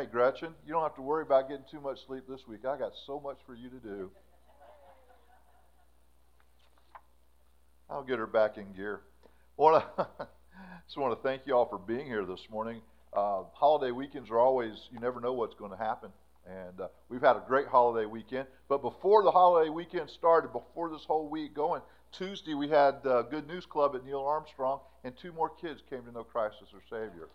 Hey, Gretchen, you don't have to worry about getting too much sleep this week. I got so much for you to do. I'll get her back in gear. To just want to thank you all for being here this morning. Uh, holiday weekends are always you never know what's going to happen, and uh, we've had a great holiday weekend. But before the holiday weekend started, before this whole week going, Tuesday we had uh, Good News Club at Neil Armstrong, and two more kids came to know Christ as their Savior.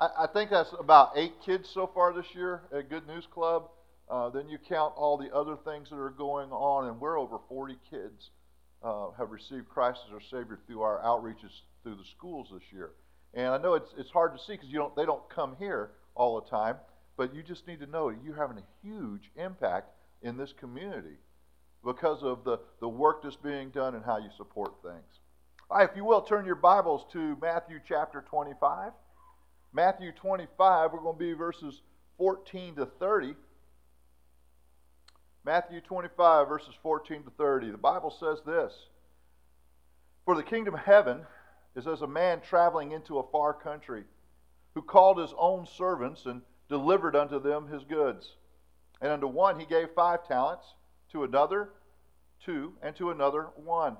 I, I think that's about eight kids so far this year at Good News Club. Uh, then you count all the other things that are going on, and we're over 40 kids uh, have received Christ as our Savior through our outreaches through the schools this year. And I know it's, it's hard to see because you don't they don't come here all the time, but you just need to know you're having a huge impact in this community because of the, the work that's being done and how you support things. All right, if you will, turn your Bibles to Matthew chapter 25. Matthew 25, we're going to be verses 14 to 30. Matthew 25, verses 14 to 30. The Bible says this For the kingdom of heaven is as a man traveling into a far country, who called his own servants and delivered unto them his goods. And unto one he gave five talents, to another two, and to another one.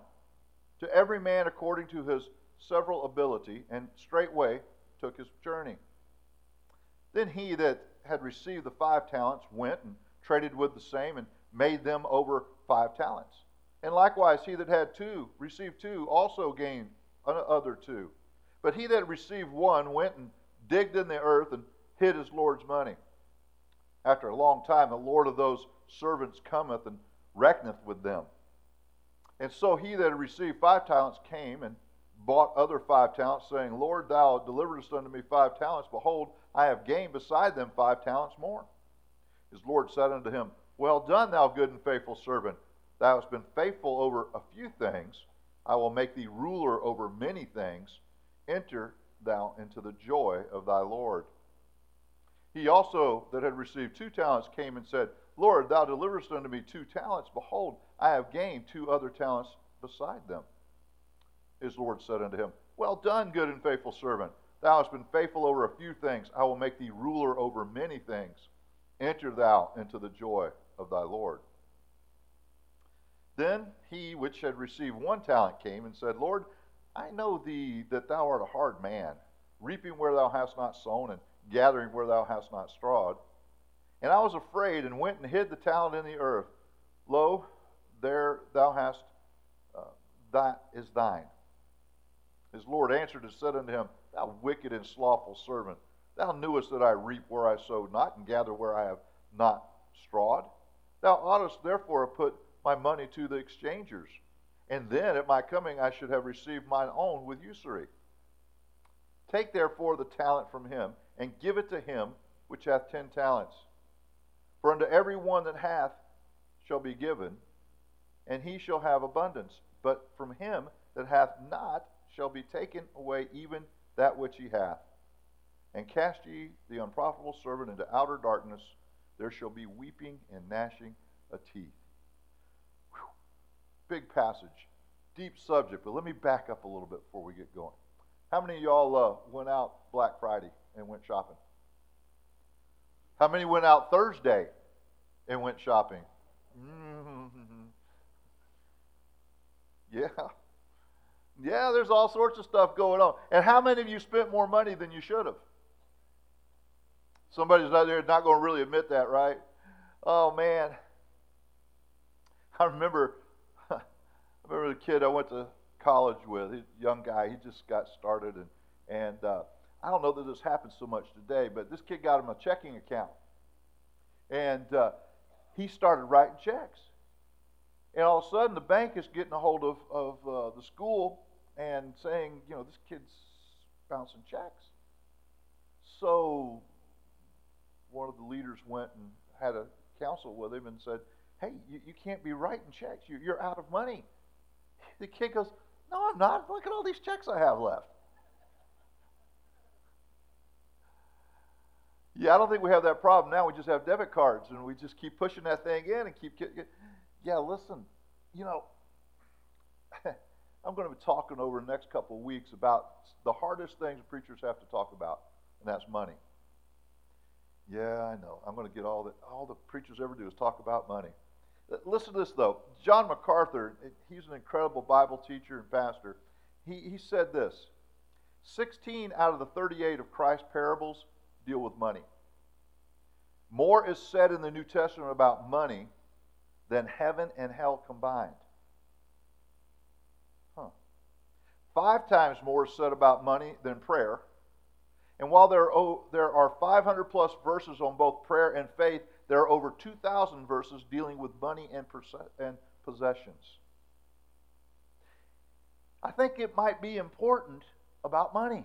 To every man according to his several ability, and straightway took his journey. Then he that had received the five talents went and traded with the same and made them over five talents. And likewise, he that had two received two also gained another two. But he that received one went and digged in the earth and hid his Lord's money. After a long time, the Lord of those servants cometh and reckoneth with them. And so he that had received five talents came and bought other five talents, saying, Lord, thou deliverest unto me five talents. Behold, I have gained beside them five talents more. His Lord said unto him, Well done, thou good and faithful servant. Thou hast been faithful over a few things. I will make thee ruler over many things. Enter thou into the joy of thy Lord. He also that had received two talents came and said, Lord, thou deliverest unto me two talents. Behold, I have gained two other talents beside them. His Lord said unto him, Well done, good and faithful servant. Thou hast been faithful over a few things. I will make thee ruler over many things. Enter thou into the joy of thy Lord. Then he which had received one talent came and said, Lord, I know thee that thou art a hard man, reaping where thou hast not sown, and gathering where thou hast not strawed. And I was afraid, and went and hid the talent in the earth. Lo, there thou hast, uh, that is thine. His Lord answered and said unto him, Thou wicked and slothful servant, thou knewest that I reap where I sowed not, and gather where I have not strawed. Thou oughtest therefore have put my money to the exchangers, and then at my coming I should have received mine own with usury. Take therefore the talent from him, and give it to him which hath ten talents. For unto every one that hath shall be given, and he shall have abundance. But from him that hath not shall be taken away even that which he hath. And cast ye the unprofitable servant into outer darkness, there shall be weeping and gnashing of teeth. Whew. Big passage, deep subject, but let me back up a little bit before we get going. How many of y'all uh, went out Black Friday and went shopping? How many went out Thursday and went shopping? Mm-hmm. Yeah. Yeah, there's all sorts of stuff going on. And how many of you spent more money than you should have? Somebody's out there not going to really admit that, right? Oh, man. I remember, I remember the kid I went to college with, a young guy, he just got started. And, and uh, I don't know that this happens so much today, but this kid got him a checking account. And uh, he started writing checks. And all of a sudden, the bank is getting a hold of, of uh, the school and saying, you know, this kid's bouncing checks. So one of the leaders went and had a council with him and said, hey, you, you can't be writing checks. You, you're out of money. The kid goes, no, I'm not. Look at all these checks I have left. Yeah, I don't think we have that problem now. We just have debit cards and we just keep pushing that thing in and keep. Yeah, listen, you know, I'm going to be talking over the next couple of weeks about the hardest things preachers have to talk about, and that's money. Yeah, I know. I'm going to get all that. All the preachers ever do is talk about money. Listen to this, though. John MacArthur, eh, he's an incredible Bible teacher and pastor. He, he said this 16 out of the 38 of Christ's parables deal with money. More is said in the New Testament about money than heaven and hell combined. Five times more is said about money than prayer. And while there are, there are 500 plus verses on both prayer and faith, there are over 2,000 verses dealing with money and, and possessions. I think it might be important about money.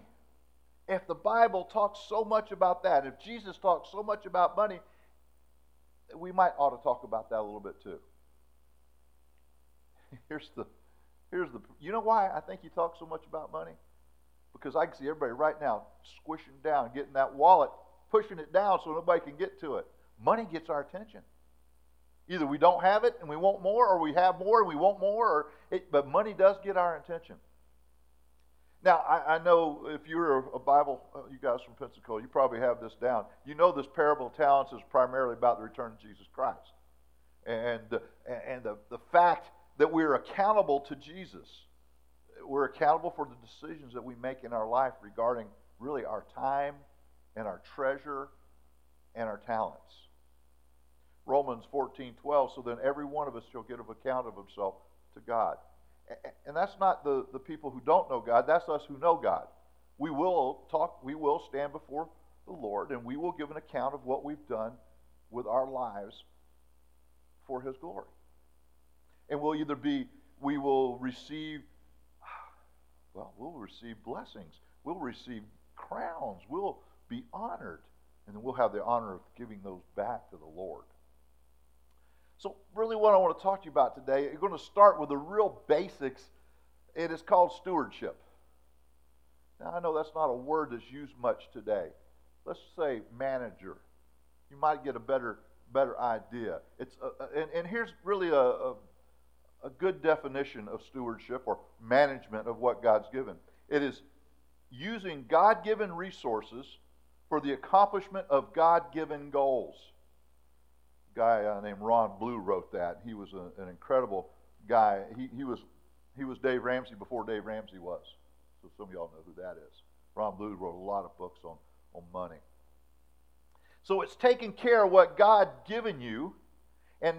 If the Bible talks so much about that, if Jesus talks so much about money, we might ought to talk about that a little bit too. Here's the here's the you know why I think he talks so much about money? Because I can see everybody right now squishing down, getting that wallet, pushing it down so nobody can get to it. Money gets our attention. Either we don't have it and we want more, or we have more and we want more, or it, but money does get our attention. Now, I, I know if you're a, a Bible, uh, you guys from Pensacola, you probably have this down. You know this parable of talents is primarily about the return of Jesus Christ. And, and the, the fact that we're accountable to Jesus. We're accountable for the decisions that we make in our life regarding really our time and our treasure and our talents. Romans 14 12, so then every one of us shall give an account of himself to God. And that's not the, the people who don't know God, that's us who know God. We will talk, we will stand before the Lord, and we will give an account of what we've done with our lives for His glory. And we'll either be, we will receive, well, we'll receive blessings, we'll receive crowns, we'll be honored, and then we'll have the honor of giving those back to the Lord. So, really, what I want to talk to you about today, you're going to start with the real basics. It is called stewardship. Now, I know that's not a word that's used much today. Let's say manager. You might get a better better idea. It's a, and, and here's really a, a, a good definition of stewardship or management of what God's given. It is using God given resources for the accomplishment of God given goals guy uh, named Ron Blue wrote that. He was a, an incredible guy. He, he, was, he was Dave Ramsey before Dave Ramsey was. So some of y'all know who that is. Ron Blue wrote a lot of books on, on money. So it's taking care of what God given you and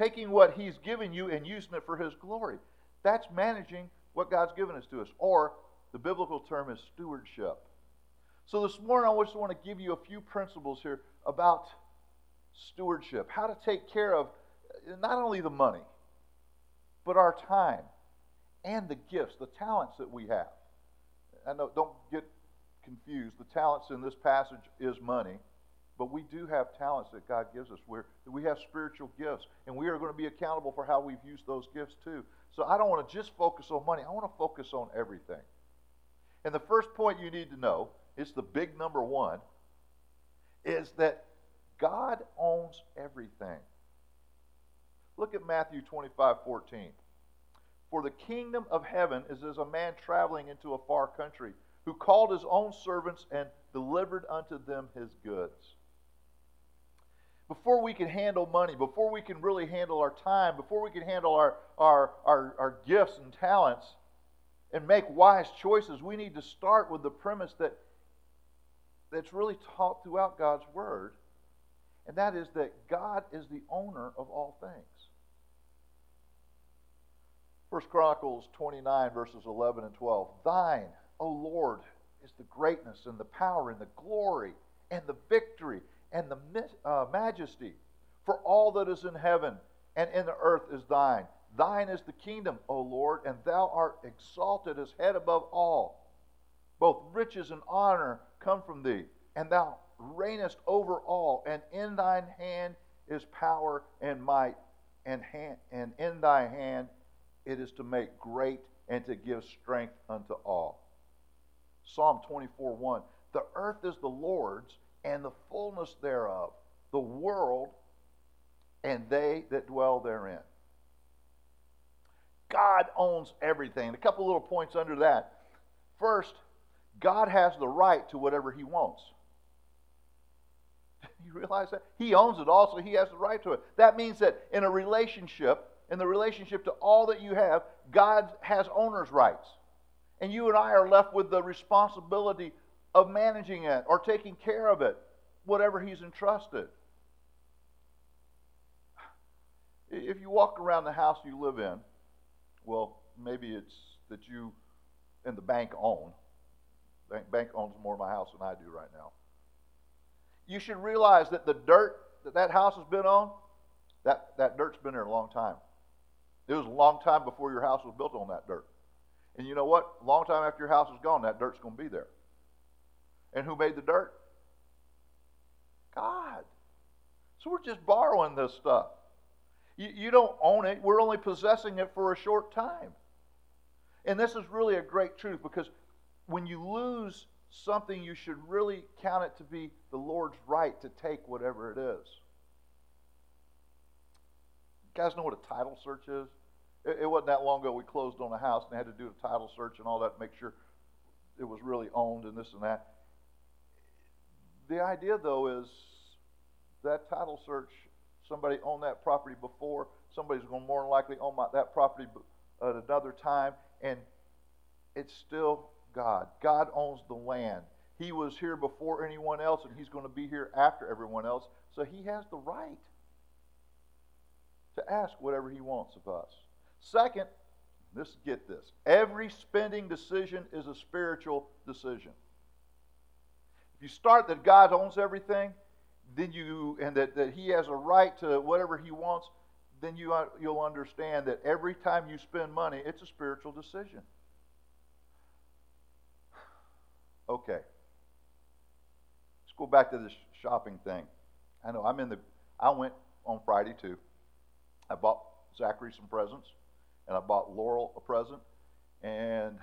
taking what He's given you and using it for His glory. That's managing what God's given us to us. Or the biblical term is stewardship. So this morning I just want to give you a few principles here about stewardship, how to take care of not only the money, but our time and the gifts, the talents that we have. I know, don't get confused. The talents in this passage is money, but we do have talents that God gives us. We're, we have spiritual gifts, and we are going to be accountable for how we've used those gifts too. So I don't want to just focus on money, I want to focus on everything. And the first point you need to know is the big number one is that God owns everything. Look at Matthew 25 14. For the kingdom of heaven is as a man traveling into a far country, who called his own servants and delivered unto them his goods. Before we can handle money, before we can really handle our time, before we can handle our, our, our, our gifts and talents and make wise choices, we need to start with the premise that that's really taught throughout God's Word and that is that God is the owner of all things. First Chronicles 29, verses 11 and 12. Thine, O Lord, is the greatness and the power and the glory and the victory and the uh, majesty. For all that is in heaven and in the earth is thine. Thine is the kingdom, O Lord, and thou art exalted as head above all. Both riches and honor come from thee, and thou reignest over all, and in thine hand is power and might, and, hand, and in thy hand it is to make great and to give strength unto all. Psalm 24 1. The earth is the Lord's, and the fullness thereof, the world, and they that dwell therein. God owns everything. A couple little points under that. First, God has the right to whatever he wants. You realize that? He owns it all, so he has the right to it. That means that in a relationship, in the relationship to all that you have, God has owner's rights. And you and I are left with the responsibility of managing it or taking care of it, whatever He's entrusted. If you walk around the house you live in, well, maybe it's that you and the bank own. The bank owns more of my house than I do right now. You should realize that the dirt that that house has been on, that, that dirt's been there a long time. It was a long time before your house was built on that dirt. And you know what? A long time after your house is gone, that dirt's going to be there. And who made the dirt? God. So we're just borrowing this stuff. You, you don't own it, we're only possessing it for a short time. And this is really a great truth because when you lose something, you should really count it to be the Lord's right to take whatever it is. You guys know what a title search is? It, it wasn't that long ago we closed on a house and had to do a title search and all that to make sure it was really owned and this and that. The idea, though, is that title search, somebody owned that property before, somebody's going to more than likely own my, that property at another time, and it's still God. God owns the land. He was here before anyone else, and He's going to be here after everyone else, so He has the right to ask whatever He wants of us. Second, this get this. Every spending decision is a spiritual decision. You start that God owns everything, then you and that, that He has a right to whatever He wants, then you uh, you'll understand that every time you spend money, it's a spiritual decision. Okay. Let's go back to this shopping thing. I know I'm in the I went on Friday too. I bought Zachary some presents and I bought Laurel a present, and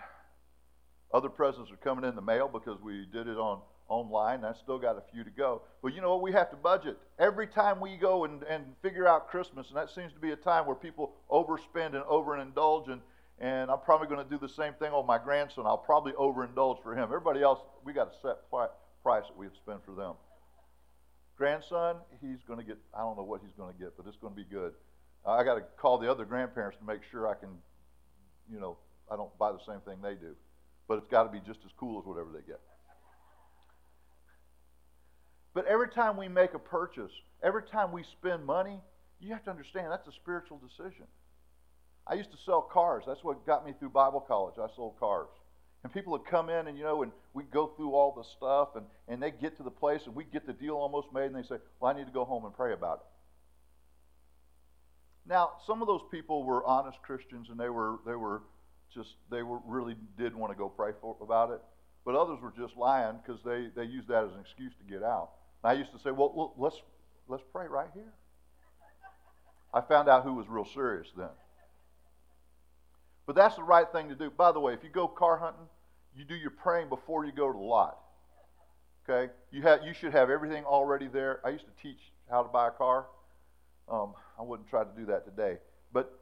other presents are coming in the mail because we did it on online. I still got a few to go. But you know what? We have to budget. Every time we go and, and figure out Christmas, and that seems to be a time where people overspend and overindulge, and, and I'm probably going to do the same thing on my grandson. I'll probably overindulge for him. Everybody else, we got a set price that we have spent for them. Grandson, he's going to get, I don't know what he's going to get, but it's going to be good. I got to call the other grandparents to make sure I can, you know, I don't buy the same thing they do. But it's got to be just as cool as whatever they get. But every time we make a purchase, every time we spend money, you have to understand that's a spiritual decision. I used to sell cars. That's what got me through Bible college. I sold cars. And people would come in and, you know, and we'd go through all the stuff and, and they get to the place and we'd get the deal almost made and they say, Well, I need to go home and pray about it. Now, some of those people were honest Christians and they were they were just they were really did want to go pray for, about it, but others were just lying because they they used that as an excuse to get out. I used to say, well, well, let's let's pray right here. I found out who was real serious then. But that's the right thing to do. By the way, if you go car hunting, you do your praying before you go to the lot. Okay? You have you should have everything already there. I used to teach how to buy a car. Um, I wouldn't try to do that today. But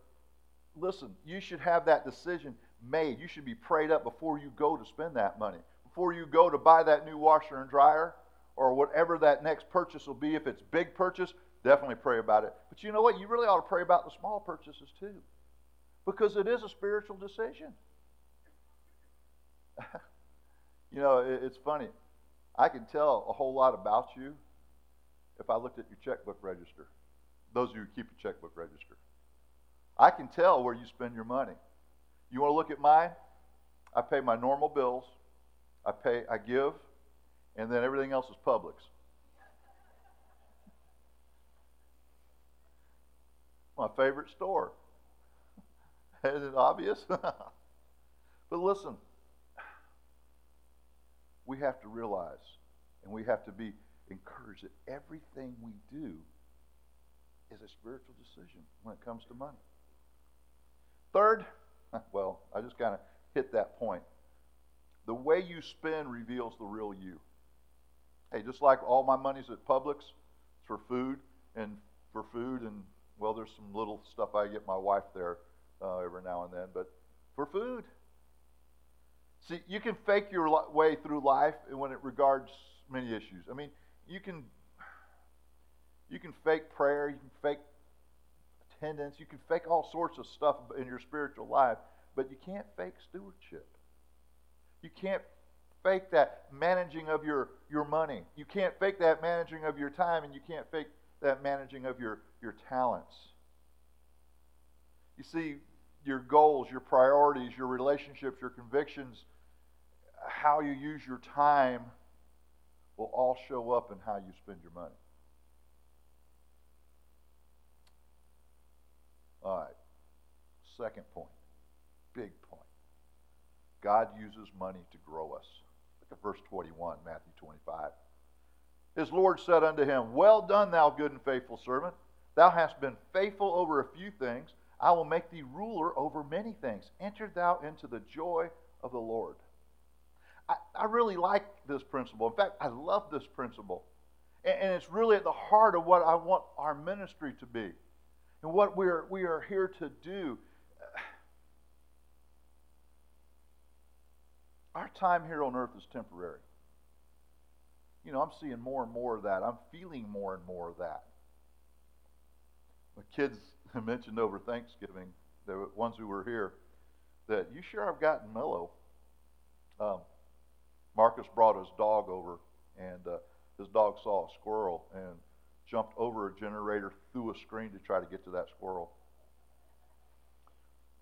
listen, you should have that decision made. You should be prayed up before you go to spend that money. Before you go to buy that new washer and dryer or whatever that next purchase will be. If it's big purchase, definitely pray about it. But you know what? You really ought to pray about the small purchases too. Because it is a spiritual decision. you know, it's funny. I can tell a whole lot about you if I looked at your checkbook register. Those of you who keep a checkbook register. I can tell where you spend your money. You want to look at mine? I pay my normal bills. I pay, I give, and then everything else is Publix. My favorite store. Isn't it obvious? but listen, we have to realize and we have to be encouraged that everything we do is a spiritual decision when it comes to money. Third, well, I just kind of hit that point. The way you spend reveals the real you. Hey, just like all my money's at Publix, it's for food and for food and well, there's some little stuff I get my wife there uh, every now and then, but for food. See, you can fake your way through life when it regards many issues. I mean, you can You can fake prayer, you can fake attendance, you can fake all sorts of stuff in your spiritual life, but you can't fake stewardship. You can't fake that managing of your, your money. You can't fake that managing of your time, and you can't fake that managing of your, your talents. You see, your goals, your priorities, your relationships, your convictions, how you use your time will all show up in how you spend your money. All right. Second point. Big point. God uses money to grow us. Look at verse 21, Matthew 25. His Lord said unto him, Well done, thou good and faithful servant. Thou hast been faithful over a few things. I will make thee ruler over many things. Enter thou into the joy of the Lord. I, I really like this principle. In fact, I love this principle. And, and it's really at the heart of what I want our ministry to be and what we're, we are here to do. Our time here on earth is temporary. You know, I'm seeing more and more of that. I'm feeling more and more of that. The kids mentioned over Thanksgiving, the ones who were here, that you sure have gotten mellow. Um, Marcus brought his dog over, and uh, his dog saw a squirrel and jumped over a generator through a screen to try to get to that squirrel.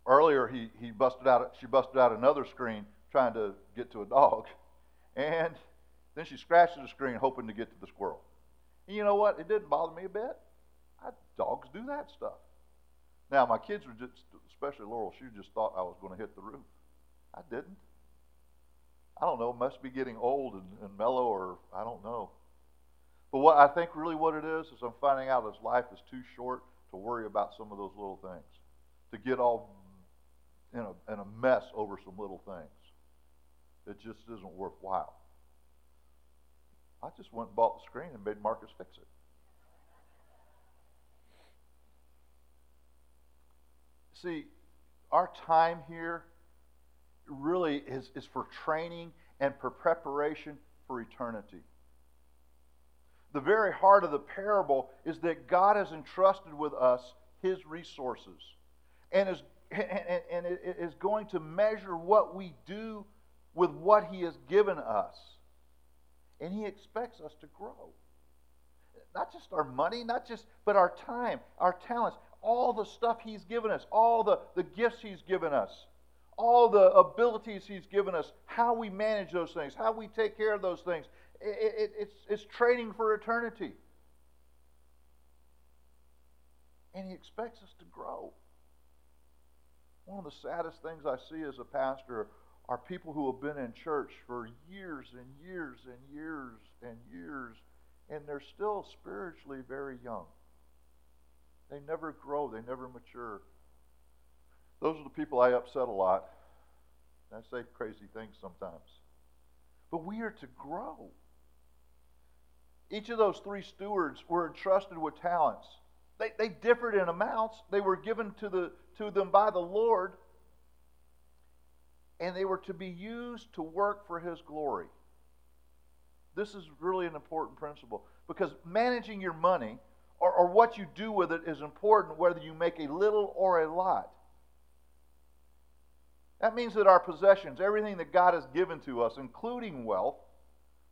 Earlier, he, he busted out, she busted out another screen trying to get to a dog, and then she scratched the screen hoping to get to the squirrel. And you know what? It didn't bother me a bit. I, dogs do that stuff. Now, my kids were just, especially Laurel, she just thought I was going to hit the roof. I didn't. I don't know, must be getting old and, and mellow, or I don't know. But what I think really what it is is I'm finding out this life is too short to worry about some of those little things, to get all in a, in a mess over some little things. It just isn't worthwhile. I just went and bought the screen and made Marcus fix it. See, our time here really is, is for training and for preparation for eternity. The very heart of the parable is that God has entrusted with us his resources and is, and, and is going to measure what we do with what he has given us. And he expects us to grow. Not just our money, not just, but our time, our talents, all the stuff he's given us, all the, the gifts he's given us all the abilities He's given us, how we manage those things, how we take care of those things. It, it, it's, it's training for eternity. And He expects us to grow. One of the saddest things I see as a pastor are people who have been in church for years and years and years and years, and they're still spiritually very young. They never grow, they never mature. Those are the people I upset a lot. I say crazy things sometimes. But we are to grow. Each of those three stewards were entrusted with talents. They, they differed in amounts. They were given to, the, to them by the Lord, and they were to be used to work for His glory. This is really an important principle because managing your money or, or what you do with it is important whether you make a little or a lot. That means that our possessions, everything that God has given to us, including wealth,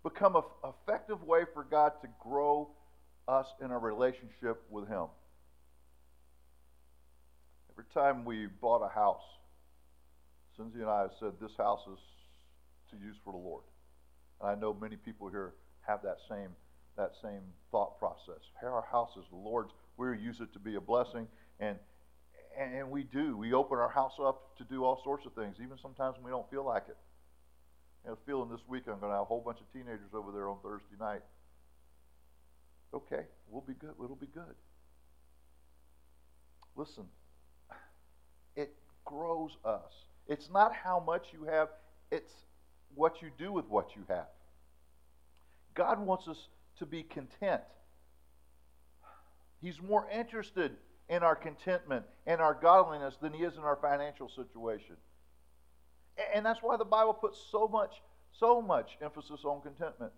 become an effective way for God to grow us in our relationship with Him. Every time we bought a house, Cindy and I have said this house is to use for the Lord. And I know many people here have that same that same thought process. Our house is the Lord's. We use it to be a blessing, and and we do. We open our house up to do all sorts of things, even sometimes when we don't feel like it. I have a feeling this week I'm going to have a whole bunch of teenagers over there on Thursday night. Okay, we'll be good. It'll be good. Listen, it grows us. It's not how much you have, it's what you do with what you have. God wants us to be content. He's more interested in our contentment and our godliness than he is in our financial situation. And that's why the Bible puts so much, so much emphasis on contentment.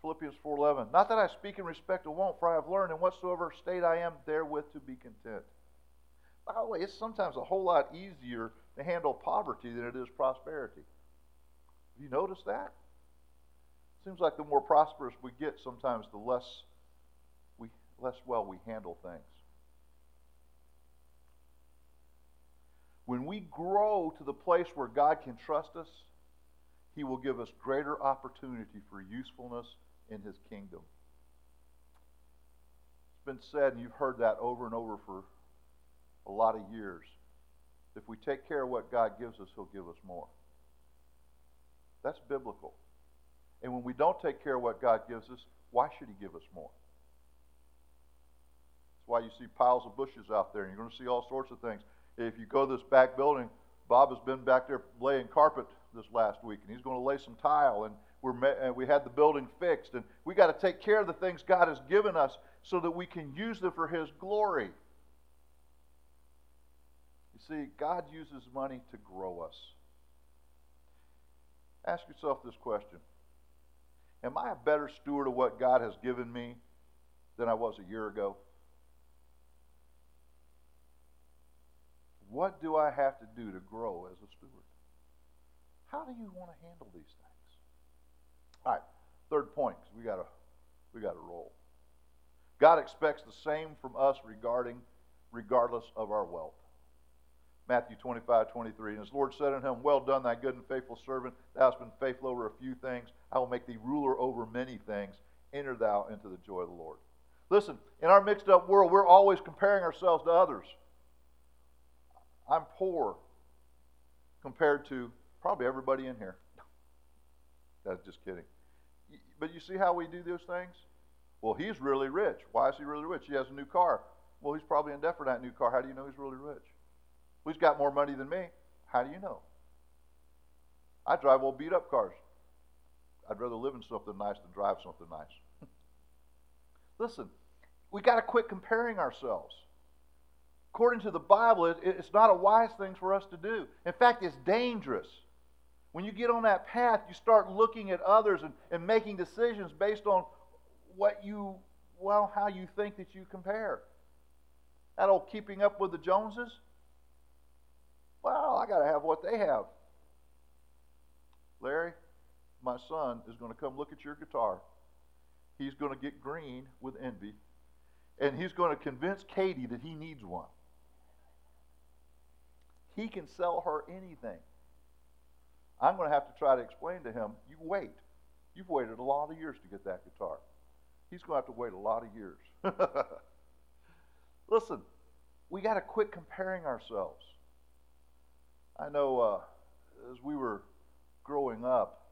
Philippians 4:11. Not that I speak in respect of want, for I have learned in whatsoever state I am therewith to be content. By the way, it's sometimes a whole lot easier to handle poverty than it is prosperity. Have you noticed that? Seems like the more prosperous we get, sometimes the less we less well we handle things. When we grow to the place where God can trust us, He will give us greater opportunity for usefulness in His kingdom. It's been said, and you've heard that over and over for a lot of years. If we take care of what God gives us, He'll give us more. That's biblical. And when we don't take care of what God gives us, why should He give us more? That's why you see piles of bushes out there, and you're going to see all sorts of things. If you go to this back building, Bob has been back there laying carpet this last week, and he's going to lay some tile, and we're and we had the building fixed, and we got to take care of the things God has given us so that we can use them for His glory. See, God uses money to grow us. Ask yourself this question Am I a better steward of what God has given me than I was a year ago? What do I have to do to grow as a steward? How do you want to handle these things? All right, third point, because we got we got to roll. God expects the same from us regarding regardless of our wealth. Matthew 25, 23. And his Lord said unto him, Well done, thy good and faithful servant. Thou hast been faithful over a few things. I will make thee ruler over many things. Enter thou into the joy of the Lord. Listen, in our mixed up world, we're always comparing ourselves to others. I'm poor compared to probably everybody in here. That's just kidding. But you see how we do those things? Well, he's really rich. Why is he really rich? He has a new car. Well, he's probably in debt for that new car. How do you know he's really rich? Who's got more money than me? How do you know? I drive old beat up cars. I'd rather live in something nice than drive something nice. Listen, we got to quit comparing ourselves. According to the Bible, it, it's not a wise thing for us to do. In fact, it's dangerous. When you get on that path, you start looking at others and, and making decisions based on what you, well, how you think that you compare. That old keeping up with the Joneses, well, I got to have what they have. Larry, my son, is going to come look at your guitar. He's going to get green with envy, and he's going to convince Katie that he needs one. He can sell her anything. I'm going to have to try to explain to him, you wait. You've waited a lot of years to get that guitar. He's going to have to wait a lot of years. Listen, we got to quit comparing ourselves. I know uh, as we were growing up,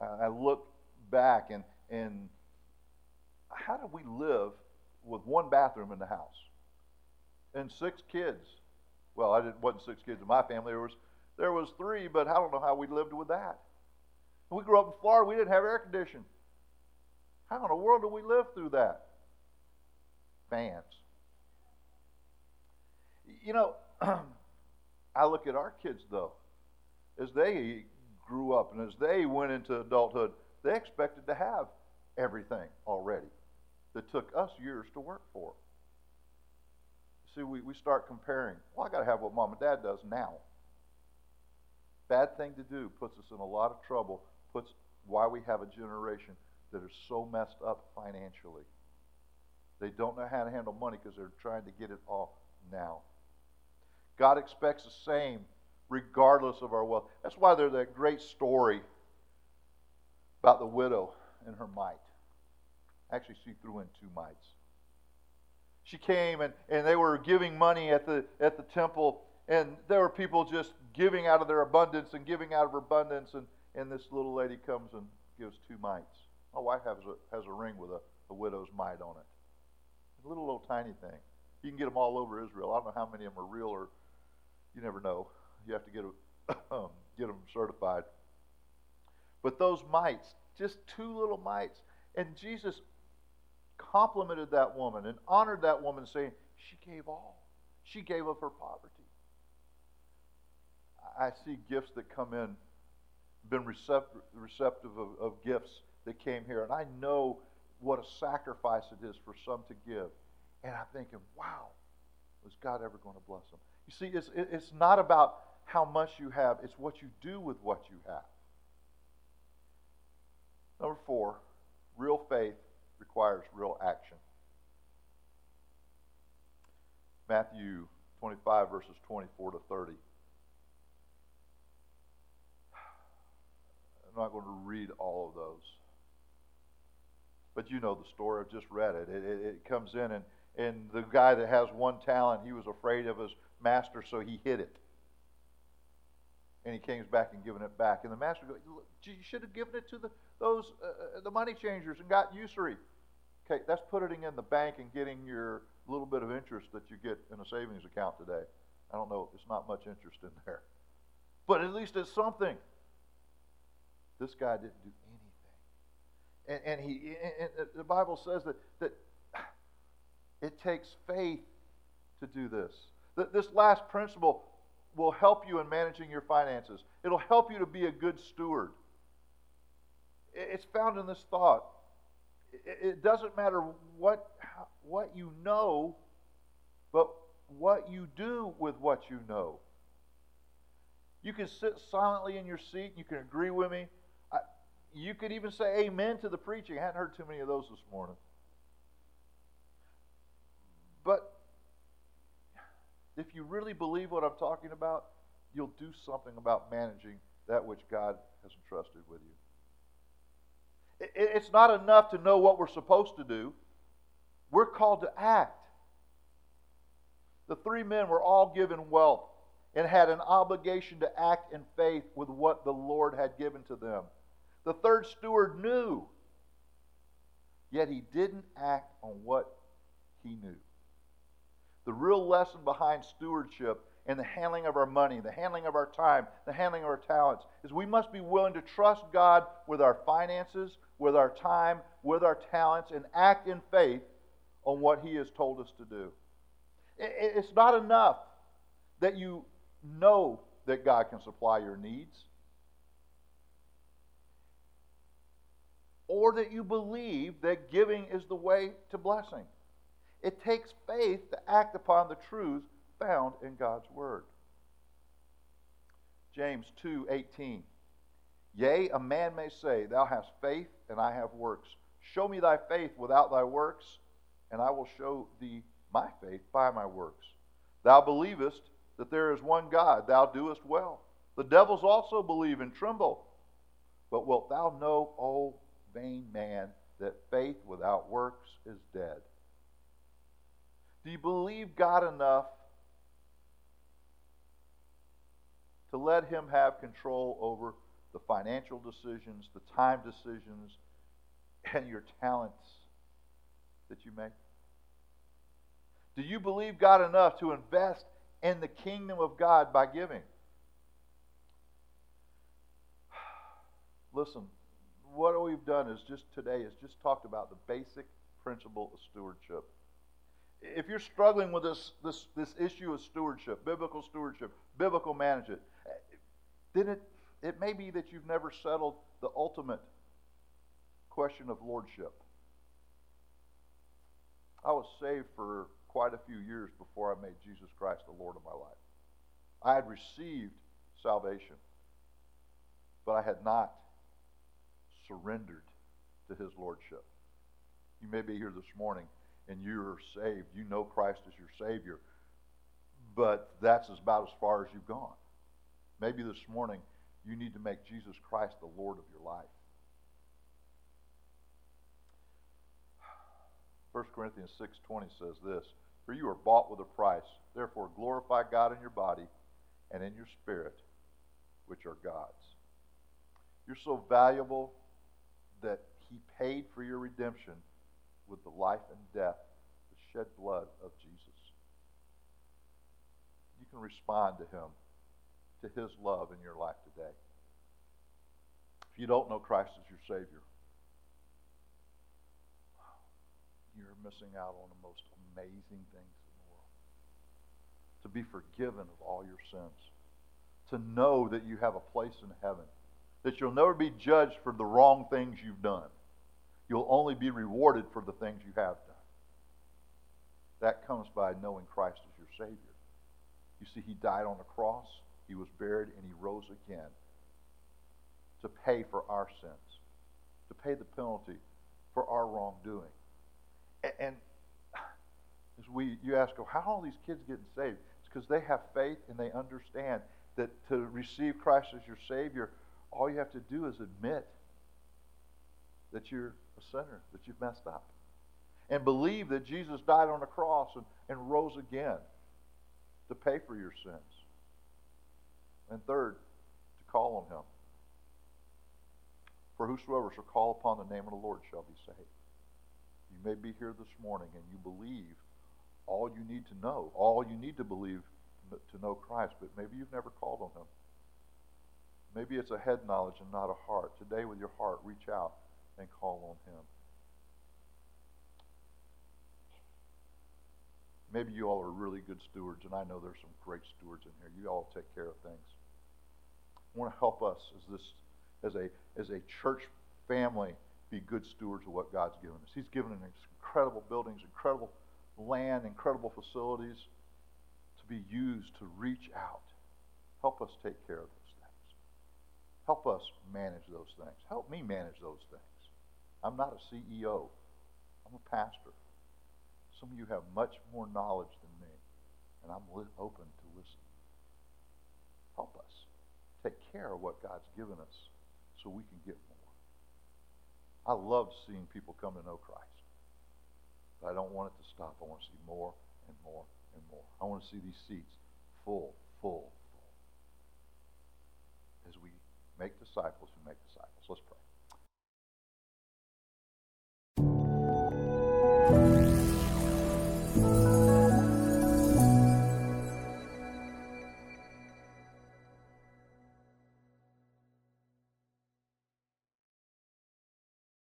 I, I look back and, and how did we live with one bathroom in the house and six kids? Well, I didn't wasn't six kids in my family. There was there was three, but I don't know how we lived with that. we grew up in Florida. We didn't have air conditioning. How in the world did we live through that? Fans. You know. I look at our kids, though, as they grew up and as they went into adulthood, they expected to have everything already that took us years to work for. See, we, we start comparing. Well, I got to have what mom and dad does now. Bad thing to do, puts us in a lot of trouble, puts why we have a generation that is so messed up financially. They don't know how to handle money because they're trying to get it all now. God expects the same regardless of our wealth. That's why there's that great story about the widow and her mite. Actually, she threw in two mites. She came and, and they were giving money at the, at the temple, and there were people just giving out of their abundance and giving out of abundance, and, and this little lady comes and gives two mites. My wife has a, has a ring with a, a widow's mite on it. A little, little tiny thing. You can get them all over Israel. I don't know how many of them are real or you never know. You have to get, um, get them certified. But those mites, just two little mites. And Jesus complimented that woman and honored that woman, saying, She gave all. She gave of her poverty. I see gifts that come in, been receptive, receptive of, of gifts that came here, and I know what a sacrifice it is for some to give. And I'm thinking, wow, was God ever going to bless them? You see, it's, it's not about how much you have, it's what you do with what you have. Number four, real faith requires real action. Matthew 25, verses 24 to 30. I'm not going to read all of those. But you know the story. I've just read it. It, it. it, comes in, and, and the guy that has one talent, he was afraid of his master, so he hid it. And he came back and given it back. And the master goes, You should have given it to the, those uh, uh, the money changers and got usury. Okay, that's putting it in the bank and getting your little bit of interest that you get in a savings account today. I don't know, it's not much interest in there. But at least it's something. This guy didn't do anything. And, and he, and the Bible says that, that it takes faith to do this. That this last principle will help you in managing your finances. It'll help you to be a good steward. It's found in this thought. It doesn't matter what, what you know, but what you do with what you know. You can sit silently in your seat. You can agree with me. I, you could even say amen to the preaching. I hadn't heard too many of those this morning. But if you really believe what I'm talking about, you'll do something about managing that which God has entrusted with you. It's not enough to know what we're supposed to do. We're called to act. The three men were all given wealth and had an obligation to act in faith with what the Lord had given to them. The third steward knew, yet he didn't act on what he knew. The real lesson behind stewardship and the handling of our money, the handling of our time, the handling of our talents is we must be willing to trust God with our finances, with our time, with our talents, and act in faith on what He has told us to do. It's not enough that you know that God can supply your needs or that you believe that giving is the way to blessing. It takes faith to act upon the truths found in God's word. James 2:18 Yea, a man may say, Thou hast faith, and I have works. Show me thy faith without thy works, and I will show thee my faith by my works. Thou believest that there is one God, thou doest well. The devils also believe and tremble. But wilt thou know, O vain man, that faith without works is dead? Do you believe God enough to let Him have control over the financial decisions, the time decisions, and your talents that you make? Do you believe God enough to invest in the kingdom of God by giving? Listen, what we've done is just today is just talked about the basic principle of stewardship if you're struggling with this, this, this issue of stewardship, biblical stewardship, biblical management, then it, it may be that you've never settled the ultimate question of lordship. I was saved for quite a few years before I made Jesus Christ the Lord of my life. I had received salvation, but I had not surrendered to his lordship. You may be here this morning and you're saved. You know Christ as your Savior. But that's about as far as you've gone. Maybe this morning you need to make Jesus Christ the Lord of your life. 1 Corinthians 6:20 says this, "For you are bought with a price. Therefore glorify God in your body and in your spirit, which are God's." You're so valuable that he paid for your redemption with the life and death, the shed blood of Jesus. You can respond to him, to his love in your life today. If you don't know Christ as your Savior, you're missing out on the most amazing things in the world. To be forgiven of all your sins. To know that you have a place in heaven. that you'll never be judged for the wrong things you've done. You'll only be rewarded for the things you have done. That comes by knowing Christ as your Savior. You see, He died on the cross, He was buried, and He rose again to pay for our sins, to pay the penalty for our wrongdoing. And, and as we, you ask, oh, how are all these kids getting saved? It's because they have faith and they understand that to receive Christ as your Savior, all you have to do is admit that you're a sinner, that you've messed up. And believe that Jesus died on the cross and, and rose again to pay for your sins. And third, to call on him. For whosoever shall call upon the name of the Lord shall be saved. You may be here this morning and you believe all you need to know, all you need to believe to know Christ, but maybe you've never called on him. Maybe it's a head knowledge and not a heart. Today, with your heart, reach out and call on him. Maybe you all are really good stewards, and I know there's some great stewards in here. You all take care of things. I want to help us as this, as a as a church family, be good stewards of what God's given us. He's given us incredible buildings, incredible land, incredible facilities to be used to reach out. Help us take care of those things. Help us manage those things. Help me manage those things. I'm not a CEO. I'm a pastor. Some of you have much more knowledge than me, and I'm li- open to listen. Help us take care of what God's given us so we can get more. I love seeing people come to know Christ. But I don't want it to stop. I want to see more and more and more. I want to see these seats full, full, full. As we make disciples who make disciples. Let's pray.